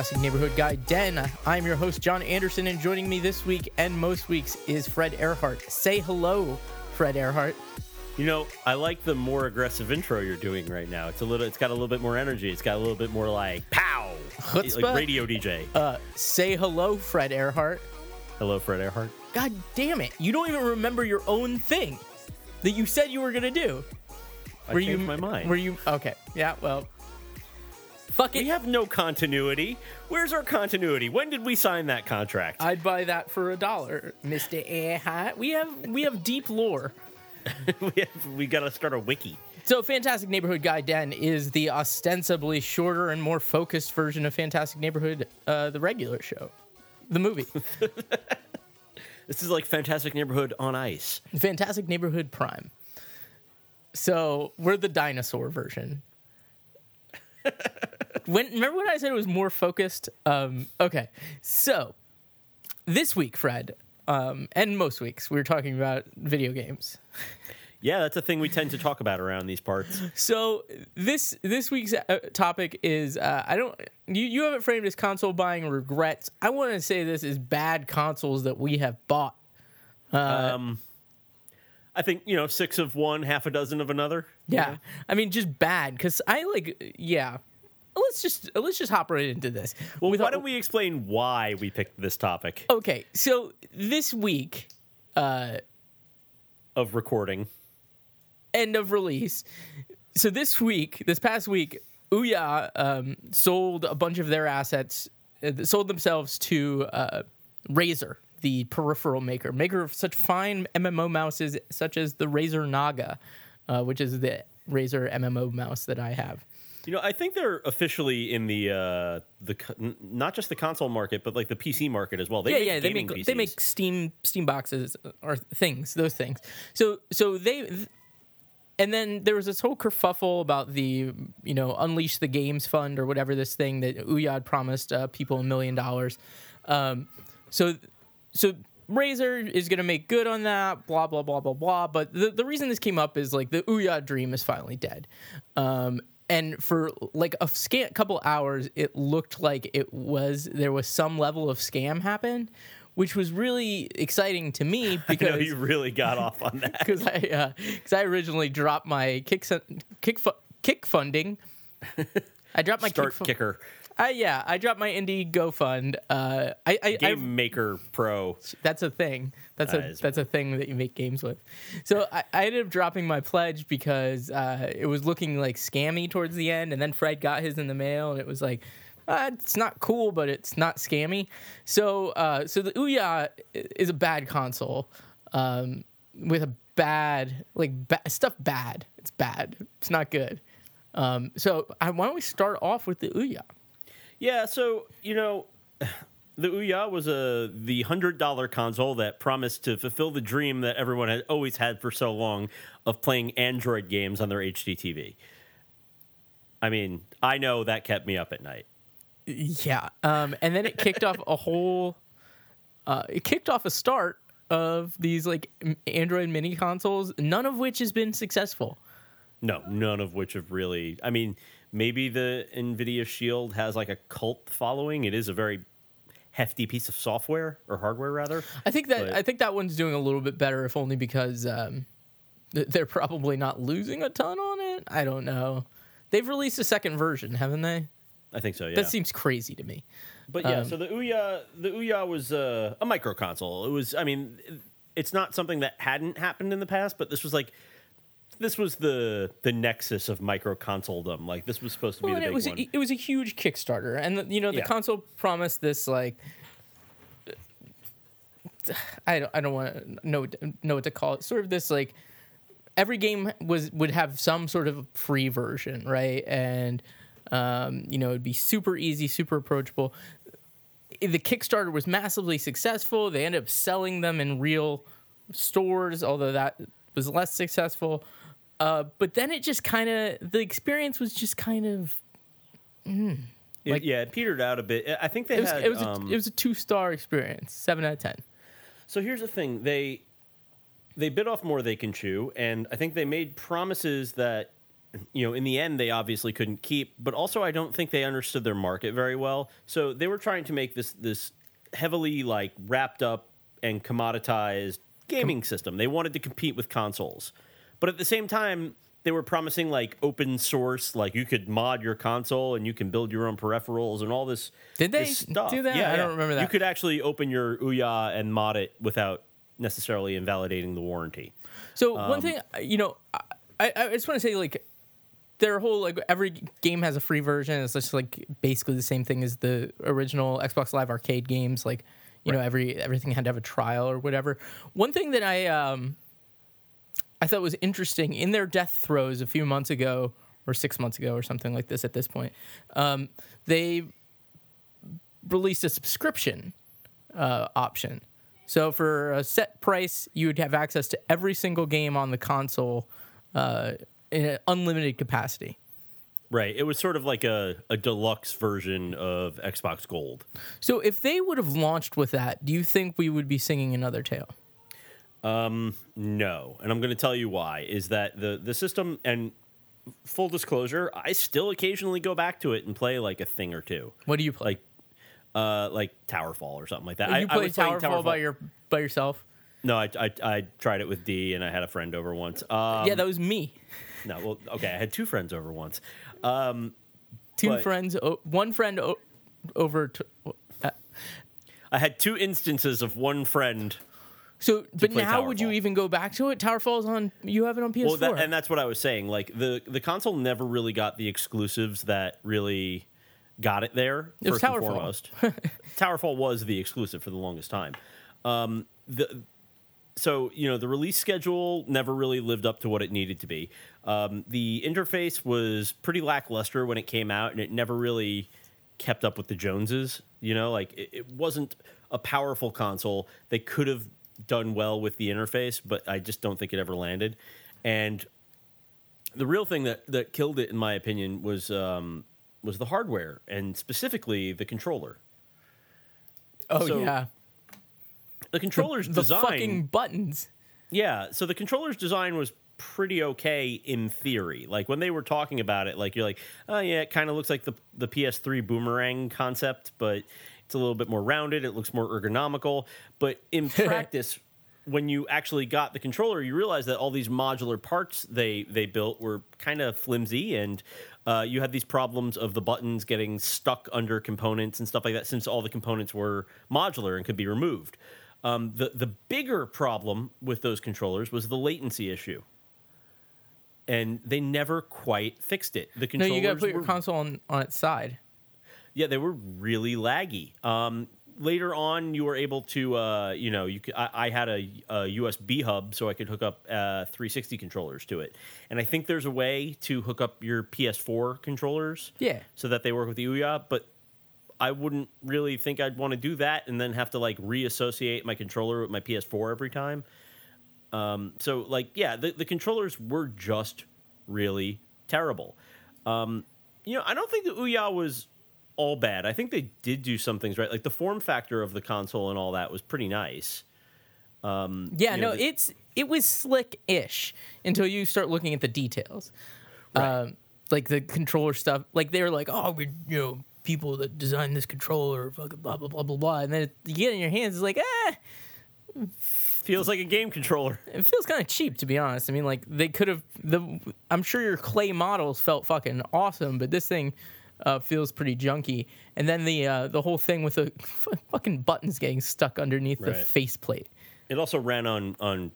Neighborhood Guy Den. I'm your host, John Anderson, and joining me this week and most weeks is Fred Earhart. Say hello, Fred Earhart. You know, I like the more aggressive intro you're doing right now. It's a little, it's got a little bit more energy. It's got a little bit more like pow, Chutzpah. like radio DJ. Uh, say hello, Fred Earhart. Hello, Fred Earhart. God damn it. You don't even remember your own thing that you said you were going to do. I Were changed you, my mind. Were you, okay. Yeah, well. Fuck it. we have no continuity. Where's our continuity? When did we sign that contract? I'd buy that for a dollar, Mr. Earhart. We have, we have deep lore. we have, we got to start a wiki. So, Fantastic Neighborhood Guy Den is the ostensibly shorter and more focused version of Fantastic Neighborhood, uh, the regular show, the movie. This is like Fantastic Neighborhood on ice. Fantastic Neighborhood Prime. So, we're the dinosaur version. When remember when I said it was more focused? Um, okay, so this week, Fred, um, and most weeks, we were talking about video games. Yeah, that's a thing we tend to talk about around these parts. So this this week's uh, topic is uh, I don't you you have it framed as console buying regrets. I want to say this is bad consoles that we have bought. um, I think you know six of one, half a dozen of another. Yeah, I mean just bad because I like yeah. Let's just let's just hop right into this. Well, With why don't we explain why we picked this topic Okay, so this week, uh, of recording? end of release. So this week, this past week, Ouya um, sold a bunch of their assets, uh, sold themselves to uh, Razer, the peripheral maker, maker of such fine MMO mouses such as the Razer Naga, uh, which is the Razer MMO mouse that I have. You know, I think they're officially in the uh, the n- not just the console market, but like the PC market as well. They yeah, make yeah, they make they make Steam Steam boxes or things, those things. So so they and then there was this whole kerfuffle about the you know unleash the games fund or whatever this thing that Ouya promised uh, people a million dollars. Um, so so Razer is going to make good on that. Blah blah blah blah blah. But the the reason this came up is like the Ouya dream is finally dead. Um, and for like a scant couple hours, it looked like it was there was some level of scam happened, which was really exciting to me because you really got off on that. because I because I originally dropped my kick kick kick funding. I dropped my Start kick fu- kicker, Uh, yeah, I dropped my indie Go fund. Uh, I, I, I Game Maker Pro. that's a thing. That's That a that's a thing that you make games with. So I, I ended up dropping my pledge because uh, it was looking like scammy towards the end, and then Fred got his in the mail, and it was like. Uh, it's not cool, but it's not scammy. So, uh, so the Ouya is a bad console um, with a bad, like ba- stuff. Bad. It's bad. It's not good. Um, so, I, why don't we start off with the Ouya? Yeah, so you know, the Ouya was a the hundred dollar console that promised to fulfill the dream that everyone had always had for so long of playing Android games on their HDTV. I mean, I know that kept me up at night. Yeah. Um, and then it kicked off a whole. Uh, it kicked off a start of these like Android mini consoles, none of which has been successful. No, none of which have really. I mean, maybe the Nvidia Shield has like a cult following. It is a very hefty piece of software or hardware, rather. I think that But- I think that one's doing a little bit better, if only because um, they're probably not losing a ton on it. I don't know. They've released a second version, haven't they? I think so. Yeah. That seems crazy to me. But yeah, Um, so the Ouya, the Ouya was uh, a micro console. It was, I mean, it's not something that hadn't happened in the past, but this was like, this was the the nexus of micro consoledom. Like this was supposed to be Well, the big it was one. a, it was a huge Kickstarter, and the, you know the Yeah. console promised this like I don't I don't want to know know what to call it. Sort of this like every game was would have some sort of free version, right? And um, you know it'd be super easy, super approachable. The Kickstarter was massively successful. They ended up selling them in real stores, although that was less successful. Uh, but then it just kind of the experience was just kind of It- like- yeah, it petered out a bit. I think they it was had. it was um, a, it was a two star experience, seven out of ten. So here's the thing: they they bit off more they can chew, and I think they made promises that you know, in the end, they obviously couldn't keep. But also, I don't think they understood their market very well. So they were trying to make this this heavily like wrapped up and commoditized gaming system. They wanted to compete with consoles, but at the same time, they were promising like open source, like you could mod your console and you can build your own peripherals and all this. Did they this stuff. do that? Yeah, I don't yeah. remember that. You could actually open your Ouya and mod it without necessarily invalidating the warranty. So Um, one thing, you know, I, I just want to say like their whole like every game has a free version. It's just like basically the same thing as the original Xbox Live Arcade games. Like you know, every everything had to have a trial or whatever. One thing that I um I thought was interesting in their death throes a few months ago or six months ago or something like this. At this point, um, they released a subscription uh, option. So for a set price, you would have access to every single game on the console uh, in an unlimited capacity. Right. It was sort of like a, a deluxe version of Xbox Gold. So if they would have launched with that, do you think we would be singing another tale? No, and I'm going to tell you why. Is that the the system and full disclosure, I still occasionally go back to it and play like a thing or two, What do you play? like uh like Towerfall or something like that. I, you I play was playing Towerfall by your by yourself? No, I, I I tried it with D, and I had a friend over once. Um, yeah, that was me. no, well, okay, I had two friends over once. Um, Two but- friends, o- one friend o- over. To, uh, I had two instances of one friend. So, but now would you even go back to it? Tower Falls on. You have it on PS4. Well, that, and that's what I was saying. Like the the console never really got the exclusives that really got it there. It first and Towerfall. foremost, Towerfall was the exclusive for the longest time. Um, the so you know the release schedule never really lived up to what it needed to be. Um, the interface was pretty lackluster when it came out, and it never really kept up with the Joneses. You know, like it, it wasn't a powerful console. They could have done well with the interface, but I just don't think it ever landed. And the real thing that that killed it, in my opinion, was um, was the hardware and specifically the controller. oh so yeah, The controller's the design, fucking buttons. yeah. So the controller's design was pretty okay in theory. Like when they were talking about it, like you're like, oh yeah, it kind of looks like the the PS3 boomerang concept, but it's a little bit more rounded. It looks more ergonomical. But in practice, when you actually got the controller, you realize that all these modular parts they they built were kind of flimsy, and uh, you had these problems of the buttons getting stuck under components and stuff like that, since all the components were modular and could be removed. Um, the the bigger problem with those controllers was the latency issue, and they never quite fixed it. The controllers No, you got to put your were console on, on its side. Yeah, they were really laggy. Um, later on, you were able to, uh, you know, you could, I, I had a, a USB hub so I could hook up uh, 360 controllers to it, and I think there's a way to hook up your PS4 controllers, Yeah. so that they work with the Ouya. But I wouldn't really think I'd want to do that and then have to like reassociate my controller with my PS4 every time. Um, so like, yeah, the, the controllers were just really terrible. Um, you know, I don't think the Ouya was all bad. I think they did do some things right. Like the form factor of the console and all that was pretty nice. Yeah, you no, the- it's it was slick-ish until you start looking at the details, Right. um, like the controller stuff. Like they were like, oh, we, you know, people that designed this controller, fucking blah blah blah blah blah, and then it, you get it in your hands, it's like, eh, Feels like a game controller. it feels kind of cheap to be honest. I mean, like they could have the. I'm sure your clay models felt fucking awesome, but this thing. Uh, feels pretty junky, and then the uh, the whole thing with the fucking buttons getting stuck underneath the Right. faceplate. It also ran on on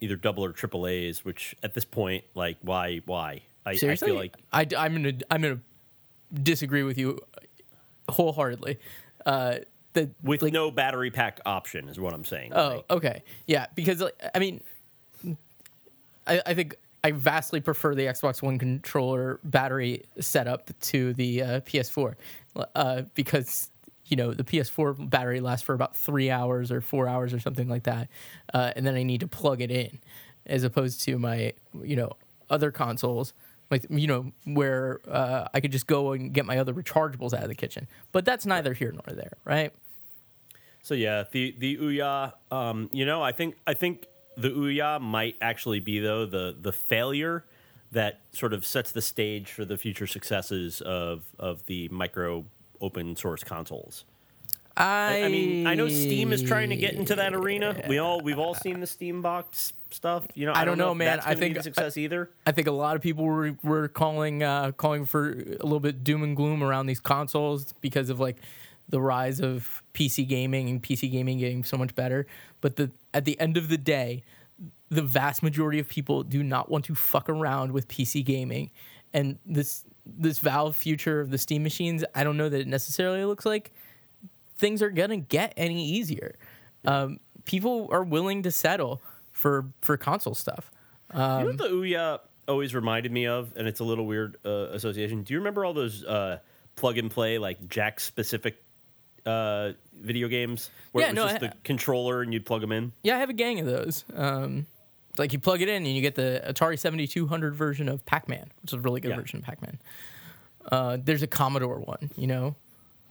either double or triple A's, which at this point, like, why, why? I, I Seriously, feel like I, am gonna I'm gonna disagree with you wholeheartedly. Uh, the with like, no battery pack option is what I'm saying. oh Like, okay yeah because like, I mean I, I think I vastly prefer the Xbox One controller battery setup to the uh, PS4 uh, because you know the PS4 battery lasts for about three hours or four hours or something like that, uh, and then I need to plug it in, as opposed to my you know other consoles like you know where uh, I could just go and get my other rechargeables out of the kitchen. But that's neither here nor there, right? So yeah, the the Ouya, um, you know, I think I think the Ouya might actually be though the the failure that sort of sets the stage for the future successes of of the micro open source consoles. I, I mean, I know Steam is trying to get into that arena. We all we've all seen the Steam box stuff. You know, I, don't know, if man. I think- success either. I think a lot of people were were calling uh, calling for a little bit doom and gloom around these consoles because of like the rise of PC gaming and PC gaming getting so much better. But the at the end of the day, the vast majority of people do not want to fuck around with PC gaming, and this this Valve future of the Steam machines, I don't know that it necessarily looks like things are gonna get any easier. Um, people are willing to settle for for console stuff. you know what the Ouya always reminded me of, and it's a little weird uh, association. Do you remember all those uh, plug and play like Jakks Pacific uh, video games where Yeah, it was no, just I- the controller and you'd plug them in? Yeah, I have a gang of those. Um, it's like you plug it in and you get the Atari 7200 version of Pac Man, which is a really good Yeah. version of Pac Man. Uh, there's a Commodore one, you know?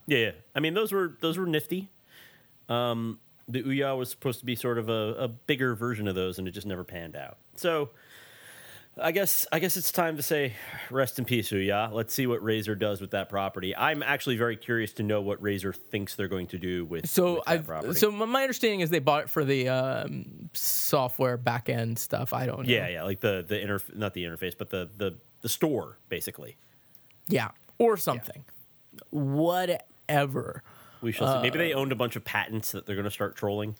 Yeah, yeah. I mean, those were those were nifty. Um, the Ouya was supposed to be sort of a, a bigger version of those, and it just never panned out. So, I guess I guess it's time to say rest in peace, Ouya. Let's see what Razer does with that property. I'm actually very curious to know what Razer thinks they're going to do with, So with that I property. so my my understanding is they bought it for the um, software backend stuff. I don't know. yeah, yeah, like the the interf- not the interface, but the the the store basically. Yeah. Or something. Whatever. We shall see. Maybe Uh, they owned a bunch of patents that they're going to start trolling.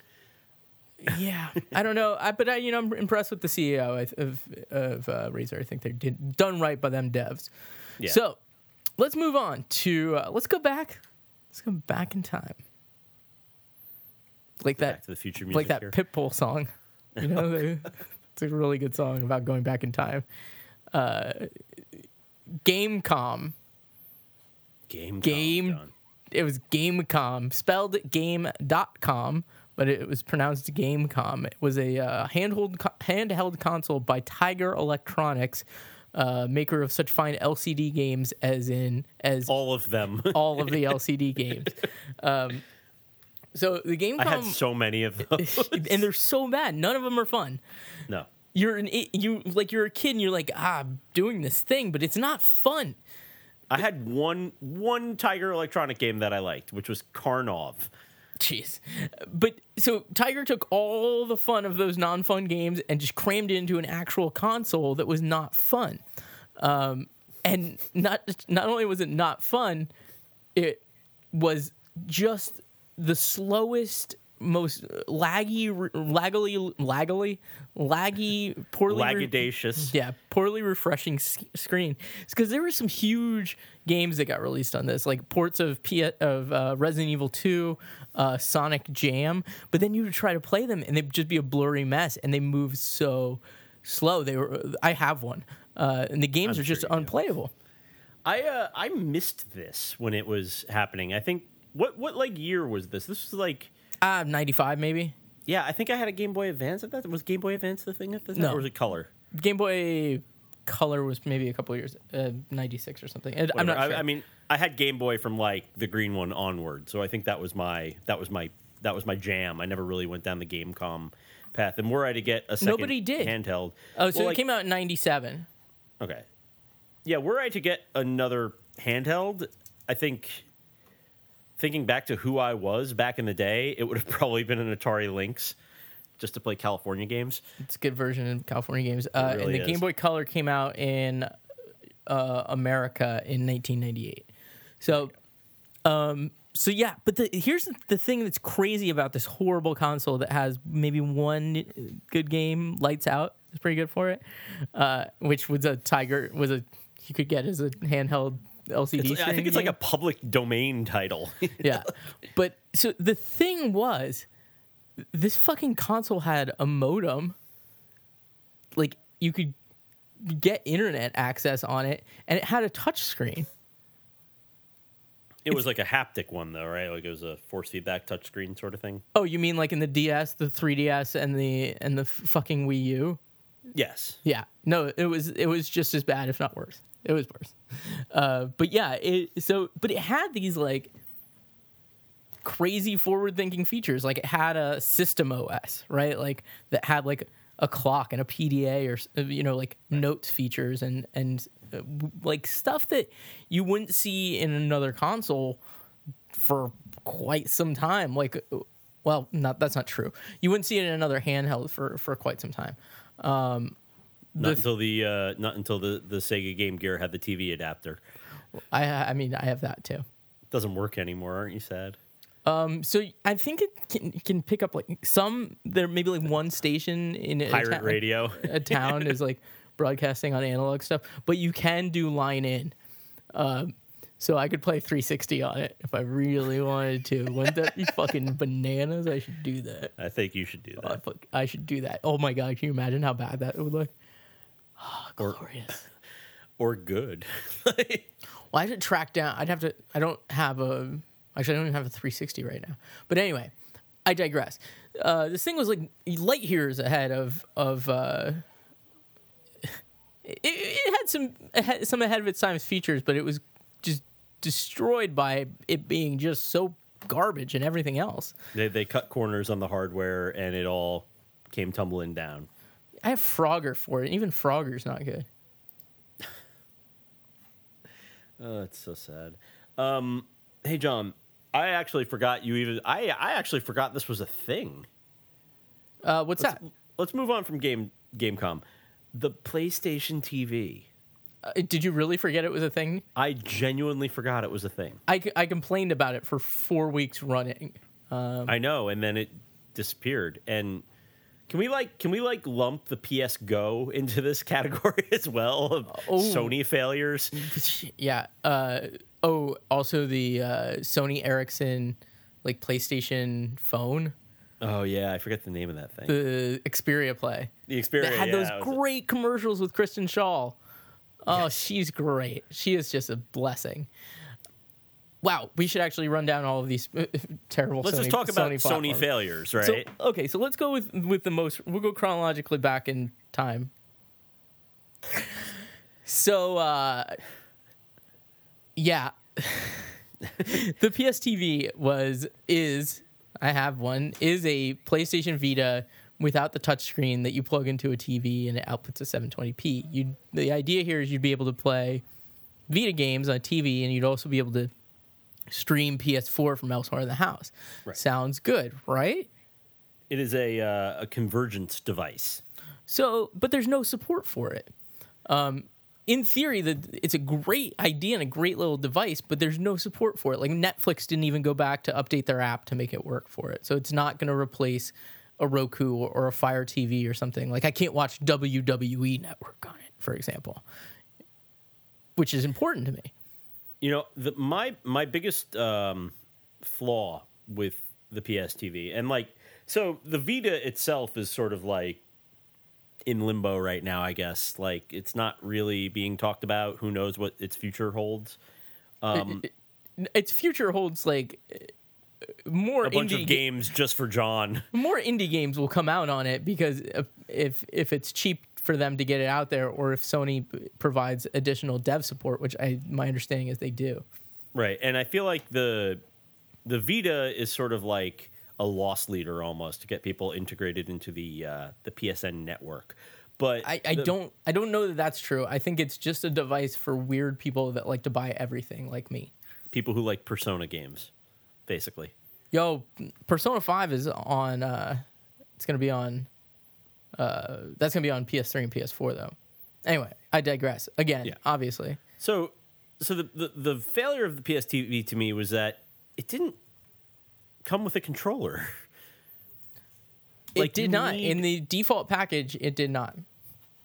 Yeah, I don't know. I, but I, you know, I'm impressed with the CEO of of uh, Razer. I think they're did, done right by them devs. Yeah. So let's move on to uh, let's go back. Let's go back in time, like that Back to the future music like that here. Pitbull song. You know, they- it's a really good song about going back in time. Uh, Gamecom. Game Game- It was Gamecom, spelled game.com, but it was pronounced Gamecom. It was a uh, handheld co- handheld console by Tiger Electronics, uh, maker of such fine LCD games as in as all, of them. All of the LCD games. Um, so the Gamecom, I had so many of those. and they're so bad. None of them are fun. no. You're an you like you're a kid and you're like ah I'm doing this thing, but it's not fun. I had one one Tiger Electronic game that I liked, which was Karnov. Jeez. But so Tiger took all the fun of those non fun games and just crammed it into an actual console that was not fun. Um, and not not only was it not fun, it was just the slowest, most laggy, laggily, laggily, laggy, poorly re- Lagadacious. yeah, poorly refreshing screen. It's because there were some huge games that got released on this, like ports of P- of uh, Resident Evil Two, uh, Sonic Jam. But then you would try to play them, and they'd just be a blurry mess, and they move so slow. They were. I have one, uh, and the games I'm are just sure do. unplayable. I uh, I missed this when it was happening. I think what what like year was this? This was like Ninety five maybe. yeah. I think I had a Game Boy Advance at that. Was Game Boy Advance the thing at the time, No. or was it Color? Game Boy Color was maybe a couple years, uh, ninety six or something. And I'm not sure. I, I mean, I had Game Boy from like the green one onward, so I think that was my that was my that was my jam. I never really went down the Gamecom path. And were I to get a second Nobody did. handheld, oh, so well, it like- came out in ninety seven. Okay. Yeah, were I to get another handheld, I think thinking back to who I was back in the day, it would have probably been an Atari Lynx just to play California games. It's a good version of California games. Uh, and the is. Game Boy Color came out in uh, America in 1998. So, um, so yeah. But the, here's the, the thing that's crazy about this horrible console that has maybe one good game, Lights Out. is pretty good for it. Uh, which was a Tiger was a you could get as a handheld LCD. It's- I think it's like a public domain title. yeah. But so the thing was, this fucking console had a modem. Like you could get internet access on it, and it had a touch screen. it was like a haptic one though, right? Like it was a force feedback touchscreen sort of thing. Oh, you mean like in the DS, the 3DS, and the and the fucking Wii U? Yes. Yeah. No, it was it was just as bad, if not worse. It was worse. Uh, but yeah, it so but it had these like crazy forward thinking features. Like it had a system OS, right? Like that had like a clock and a PDA or you know like notes features and and uh, like stuff that you wouldn't see in another console for quite some time. Like, uh, well, not that's not true. You wouldn't see it in another handheld for for quite some time. Um, Not until the uh, not until the, the Sega Game Gear had the TV adapter. I I mean I have that too. It Doesn't work anymore, aren't you sad? Um, so I think it can can pick up like some there maybe like one station in a Pirate ta- radio. a town is like broadcasting on analog stuff, but you can do line in. Um, so I could play 360 on it if I really wanted to. Wouldn't that be fucking bananas? I should do that. I think you should do I, that. fuck- I should do that. Oh my god, can you imagine how bad that would look? Oh, Or- glorious. Or good. Well, I should track down. I'd have to. I don't have a. Actually, I don't even have a 360 right now. But anyway, I digress. Uh, this thing was like light years ahead of of. Uh, it, it had some it had some ahead of its time's features, but it was just destroyed by it being just so garbage and everything else. they they cut corners on the hardware and it all came tumbling down. I have Frogger for it. Even Frogger's not good. Oh, it's so sad. Um, hey John, I actually forgot you even I I actually forgot this was a thing. Uh, what's that? Let's move on from game Gamecom. The PlayStation TV. Uh, did you really forget it was a thing? I genuinely forgot it was a thing. I, I complained about it for four weeks running. I know, and then it disappeared. And can we like can we like lump the PS Go into this category as well of Oh. Sony failures? Yeah. Uh, oh, also the uh, Sony Ericsson like PlayStation phone, Oh yeah, I forget the name of that thing. the Xperia Play. The Xperia That had yeah, those that it. great commercials with Kristen Schaal. Oh, she's great. She is just a blessing. Wow, we should actually run down all of these uh, terrible. Let's Sony, just talk about Sony, Sony, failures, right? So okay, so let's go with with the most. We'll go chronologically back in time. So uh yeah. the PSTV was is I have one is a PlayStation Vita without the touchscreen that you plug into a TV and it outputs a 720p. You the idea here is you'd be able to play Vita games on TV and you'd also be able to stream PS4 from elsewhere in the house. Right. Sounds good, right? it is a uh, a convergence device. So, but there's no support for it. Um, in theory, the, it's a great idea and a great little device, but there's no support for it. Like Netflix didn't even go back to update their app to make it work for it. So it's not going to replace a Roku or, or a Fire TV or something. Like I can't watch WWE Network on it, for example, which is important to me. You know, the, my my biggest um, flaw with the PS TV, and like, so the Vita itself is sort of like in limbo right now. I guess like it's not really being talked about. Who knows what its future holds? Um, Its future holds like uh, more a bunch indie of ga- games just for John. more indie games will come out on it because if, if it's cheap for them to get it out there, or if Sony provides additional dev support, which I my understanding is they do. Right, and I feel like the the Vita is sort of like a loss leader almost to get people integrated into the uh, the PSN network. But I, I the- don't I don't know that that's true. I think it's just a device for weird people that like to buy everything, like me. people who like Persona games, basically. Yo, Persona Five is on. uh It's gonna be on. Uh That's gonna be on PS3 and PS4 though. Anyway, I digress. Again, Yeah. obviously. So, so the, the the failure of the PS TV to me was that it didn't come with a controller. It did not. need- In the default package, it did not.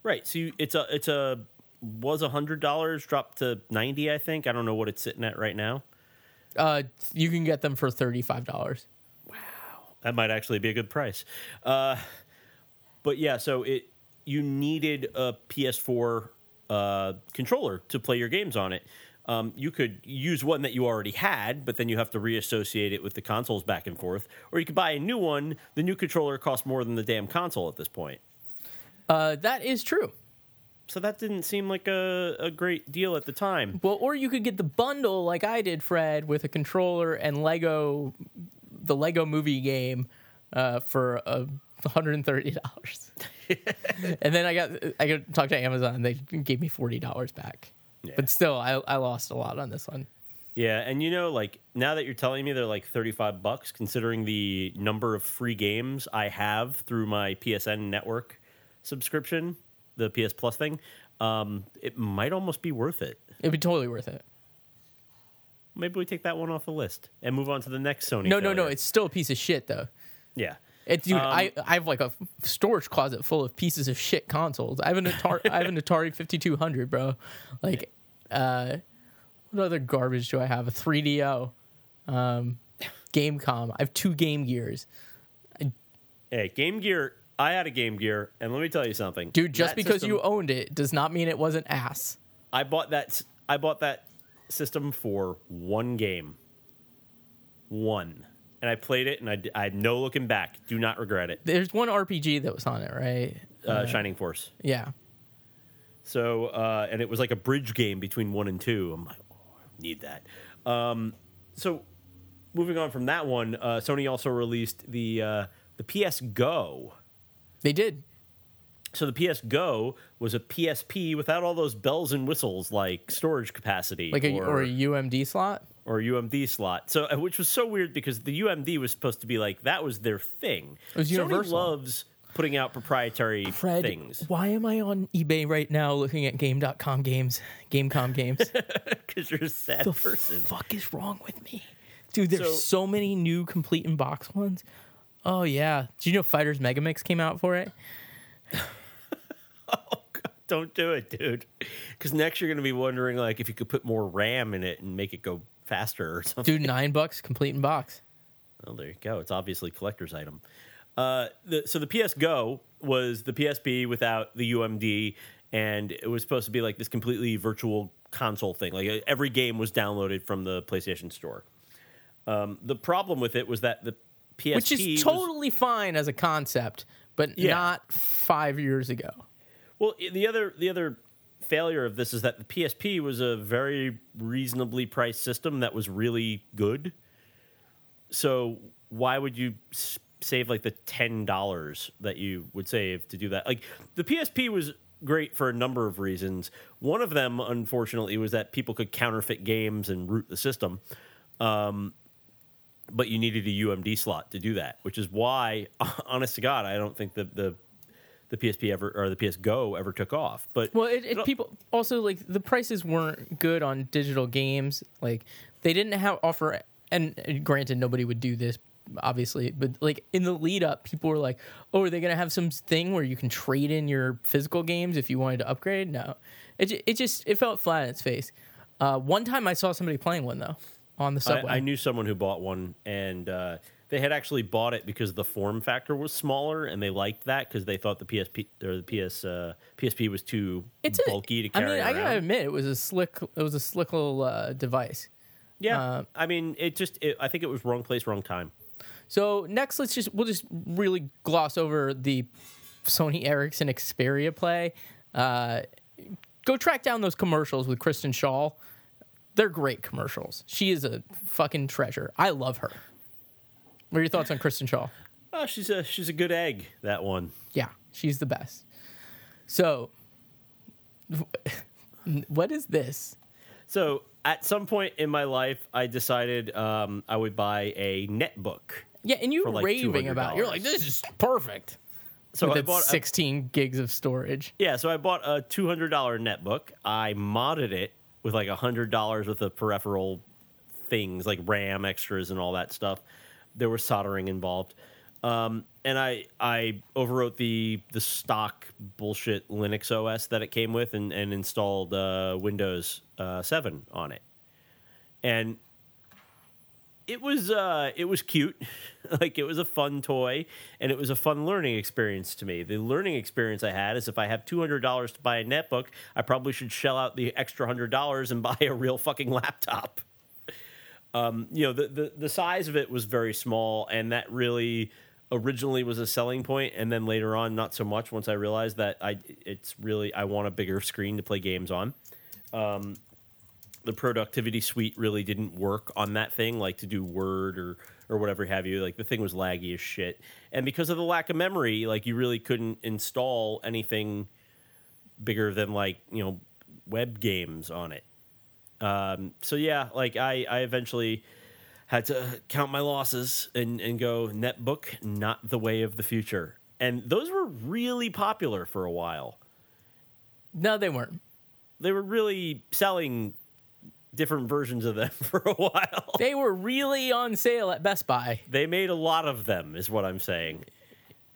Right. So you, it's a it's a was a hundred dollars dropped to ninety. I think I don't know what it's sitting at right now. Uh, you can get them for thirty five dollars. Wow, that might actually be a good price. Uh, but yeah, so it you needed a PS4 uh, controller to play your games on it. Um, you could use one that you already had, but then you have to reassociate it with the consoles back and forth. Or you could buy a new one. The new controller costs more than the damn console at this point. Uh, that is true. So that didn't seem like a, a great deal at the time. Well, or you could get the bundle like I did, Fred, with a controller and Lego, the Lego movie game uh, for a $130. and then I got I got talked to Amazon they gave me $40 back. Yeah. But still I I lost a lot on this one. Yeah, and you know like now that you're telling me they're like 35 bucks considering the number of free games I have through my PSN network subscription, the PS Plus thing, um, it might almost be worth it. It'd be totally worth it. Maybe we take that one off the list and move on to the next Sony. No, failure. no, no. It's still a piece of shit, though. Yeah. It, dude, Um, I, I have like a storage closet full of pieces of shit consoles. I have an Atari, I have an Atari 5200, bro. Like, uh, what other garbage do I have? A 3DO, um, GameCom. I have two Game Gears, Hey, Game Gear. I had a Game Gear, and let me tell you something, dude. Just because system- you owned it does not mean it wasn't ass. I bought that. I bought that system for one game. One, and I played it, and I had no looking back. Do not regret it. There's one RPG that was on it, right? Uh, Shining Force. Yeah. So, uh, and it was like a bridge game between one and two. I'm like, oh, I need that. Um, so, moving on from that one, uh, Sony also released the uh, the PS Go. They did. So the PS Go was a PSP without all those bells and whistles like storage capacity, Like a or, a UMD slot. Or UMD slot. So, uh, which was so weird because the UMD was supposed to be like that was their thing. It was Sony universal. loves putting out proprietary Fred, things why am I on eBay right now looking at Game.com games, Gamecom games? because you're a sad the person. fuck is wrong with me, dude? There's So- so, many new complete in box ones. Oh yeah, did you know Fighters Megamix came out for it? oh god, Don't do it, dude. Because next you're going to be wondering like if you could put more RAM in it and make it go faster or something. Dude, nine bucks complete in box. Well, there you go. It's obviously a collector's item. Uh, the, so the PS Go was the PSP without the UMD, and it was supposed to be like this completely virtual console thing. Like uh, every game was downloaded from the PlayStation Store. Um, the problem with it was that the PSP, Which is was- totally fine as a concept, but Yeah. not five years ago. Well, the other the other failure of this is that the PSP was a very reasonably priced system that was really good. So why would you save like the ten dollars that you would save to do that? Like the PSP was great for a number of reasons. One of them, unfortunately, was that people could counterfeit games and root the system. Um, but you needed a UMD slot to do that, which is why, honest to God, I don't think that the the PSP ever or the PS Go ever took off. But Well, it, it people also like the prices weren't good on digital games. Like they didn't have offer, and, granted, nobody would do this, obviously. But like in the lead up, people were like, "Oh, are they gonna have some thing where you can trade in your physical games if you wanted to upgrade?" No, it it just it felt flat in its face. Uh, one time I saw somebody playing one though on the subway. I, I knew someone who bought one, and uh, they had actually bought it because the form factor was smaller, and they liked that because they thought the PSP or the PS uh, PSP was too it's a- bulky to I carry mean, I gotta admit, it was a slick. It was a slick little uh, device. yeah, uh, I mean, it just it, I think it was wrong place, wrong time. So next, let's just we'll just really gloss over the Sony Ericsson Xperia play. Uh, go track down those commercials with Kristen Schaal. They're great commercials. She is a fucking treasure. I love her. What are your thoughts on Kristen Schaal? Oh, she's a she's a good egg. That one. Yeah, she's the best. So, what is this? So at some point in my life, I decided um, I would buy a netbook. Yeah, and you For, like, raving about. it. You're like, this is perfect. So with I bought a- 16 gigs of storage. Yeah, so I bought a two hundred dollar netbook. I modded it with like hundred dollars worth of peripheral things like RAM extras and all that stuff. There was soldering involved, um, and I I overwrote the the stock bullshit Linux OS that it came with and, and installed uh, Windows uh, seven on it, and it was uh it was cute. Like it was a fun toy and it was a fun learning experience to me. The learning experience i had is if i have $200 to buy a netbook i probably should shell out the extra $100 and buy a real fucking laptop um you know the, the the size of it was very small and that really originally was a selling point and then later on not so much once i realized that i it's really i want a bigger screen to play games on Um, the productivity suite really didn't work on that thing, like to do Word or or whatever have you. Like the thing was laggy as shit, and because of the lack of memory, like you really couldn't install anything bigger than like you know web games on it. Um, so yeah, like I I eventually had to count my losses and and go netbook, not the way of the future. And those were really popular for a while. No, they weren't. They were really selling different versions of them for a while. They were really on sale at Best Buy. They made a lot of them, is what I'm saying.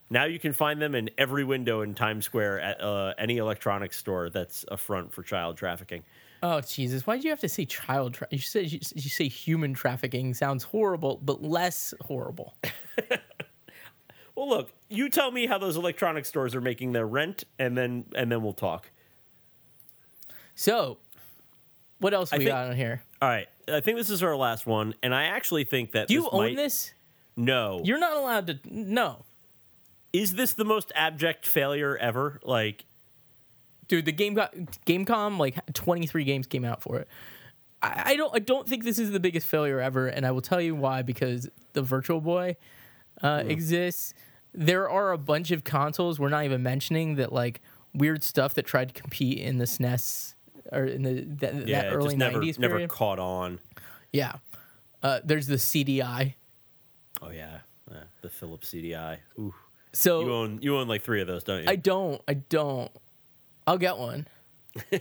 Now you can find them in every window in Times Square at uh, any electronics store that's a front for child trafficking. Oh Jesus! Why did you have to say child? Tra- you said you, you say human trafficking sounds horrible, but less horrible. Well, look, you tell me how those electronics stores are making their rent, and then and then we'll talk. So, what else we think- got on here? All right, I think this is our last one, and I actually think that Do you own might- this? No, You're not allowed to. No, is this the most abject failure ever? Like, dude. The game got Gamecom like 23 games came out for it. I, I don't. I don't think this is the biggest failure ever, and I will tell you why. Because the Virtual Boy uh, exists. There are a bunch of consoles we're not even mentioning that like weird stuff that tried to compete in the SNES or in the that, yeah, that early just never 90s never caught on. Yeah. Uh, there's the CDI. Oh yeah, yeah the Philips CDI. Ooh, So you own you own like three of those, don't you? I don't. I don't. I'll get one.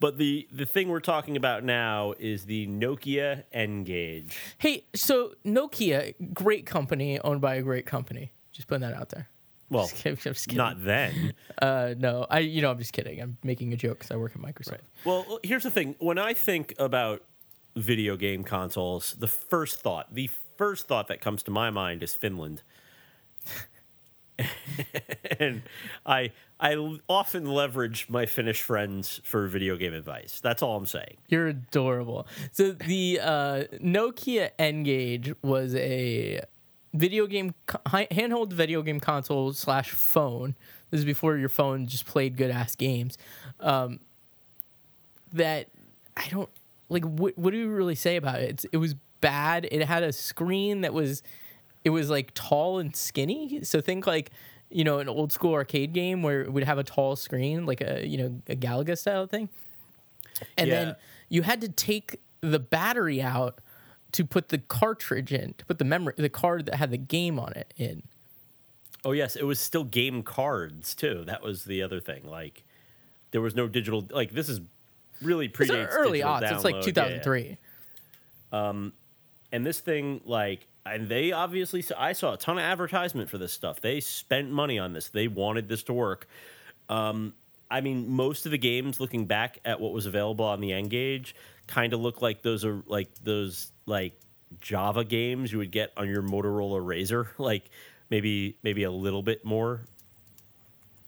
but the the thing we're talking about now is the Nokia N-Gage. Hey, so Nokia, great company, owned by a great company. Just putting that out there. Well, Just kidding, just not then. Uh, no, I. You know, I'm just kidding. I'm making a joke because I work at Microsoft. Well, here's the thing. When I think about video game consoles, the first thought, the first thought that comes to my mind is Finland. and I I often leverage my Finnish friends for video game advice. That's all I'm saying. You're adorable. So the uh, Nokia N-Gage was a video game handheld video game console slash phone. This is before your phone just played good ass games. Um, that I don't like. What, what do you really say about it? It's, it was bad. It had a screen that was, it was like tall and skinny. So think like. You know, an old school arcade game where it would have a tall screen, like a you know a Galaga style thing, and Yeah. then you had to take the battery out to put the cartridge in, to put the memory, the card that had the game on it in. Oh yes, it was still game cards too. That was the other thing. Like there was no digital like this is really It's predates early odds. It's like download. 2003. Um, and this thing like and they obviously i saw a ton of advertisement for this stuff they spent money on this they wanted this to work um, i mean most of the games looking back at what was available on the N-Gage kind of look like those are like those like java games you would get on your motorola RAZR like maybe maybe a little bit more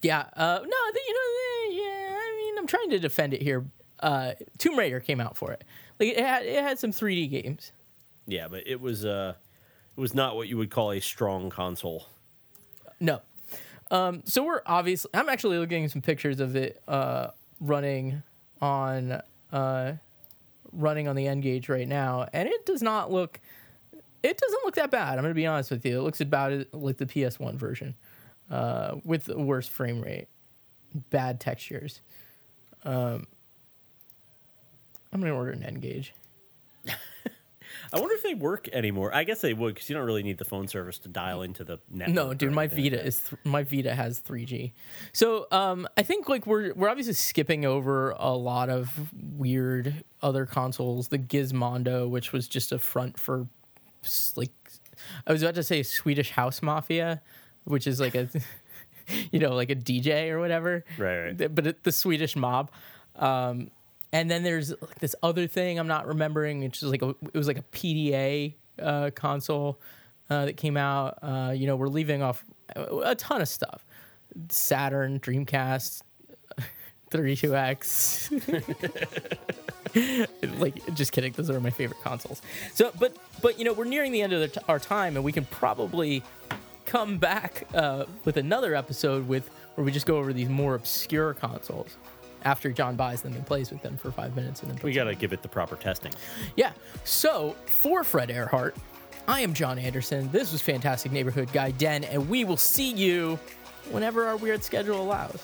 Yeah. Uh, no, I think, you know, eh, yeah. I mean, I'm trying to defend it here. Uh, Tomb Raider came out for it. Like it had, it had some 3D games. yeah but it was uh it was not what you would call a strong console No. Um, so we're obviously. I'm actually looking at some pictures of it uh, running on uh, running on the N-Gage right now, and it does not look. It doesn't look that bad. I'm going to be honest with you. It looks about like the PS1 version, uh, with the worse frame rate, bad textures. Um, I'm going to order an N-Gage. I wonder if they work anymore. I guess they would because you don't really need the phone service to dial into the network. No, dude, my like Vita is th- my Vita has 3G. So, um, I think like we're we're obviously skipping over a lot of weird other consoles. The Gizmondo, which was just a front for like I was about to say Swedish House Mafia, which is like a you know like a DJ or whatever. Right, right. But it, the Swedish mob. Um, and then there's like this other thing I'm not remembering. It's just like a, it was like a PDA uh, console uh, that came out. Uh, you know, we're leaving off a, ton of stuff: Saturn, Dreamcast, 32X. like, just kidding. Those are my favorite consoles. So, but but you know, we're nearing the end of the our time, and we can probably come back uh, with another episode with where we just go over these more obscure consoles. After John buys them and plays with them for five minutes and then We got to give it the proper testing. yeah. So for Fred Earhart, I am John Anderson. This was Fantastic Neighborhood Guy Den, and we will see you whenever our weird schedule allows.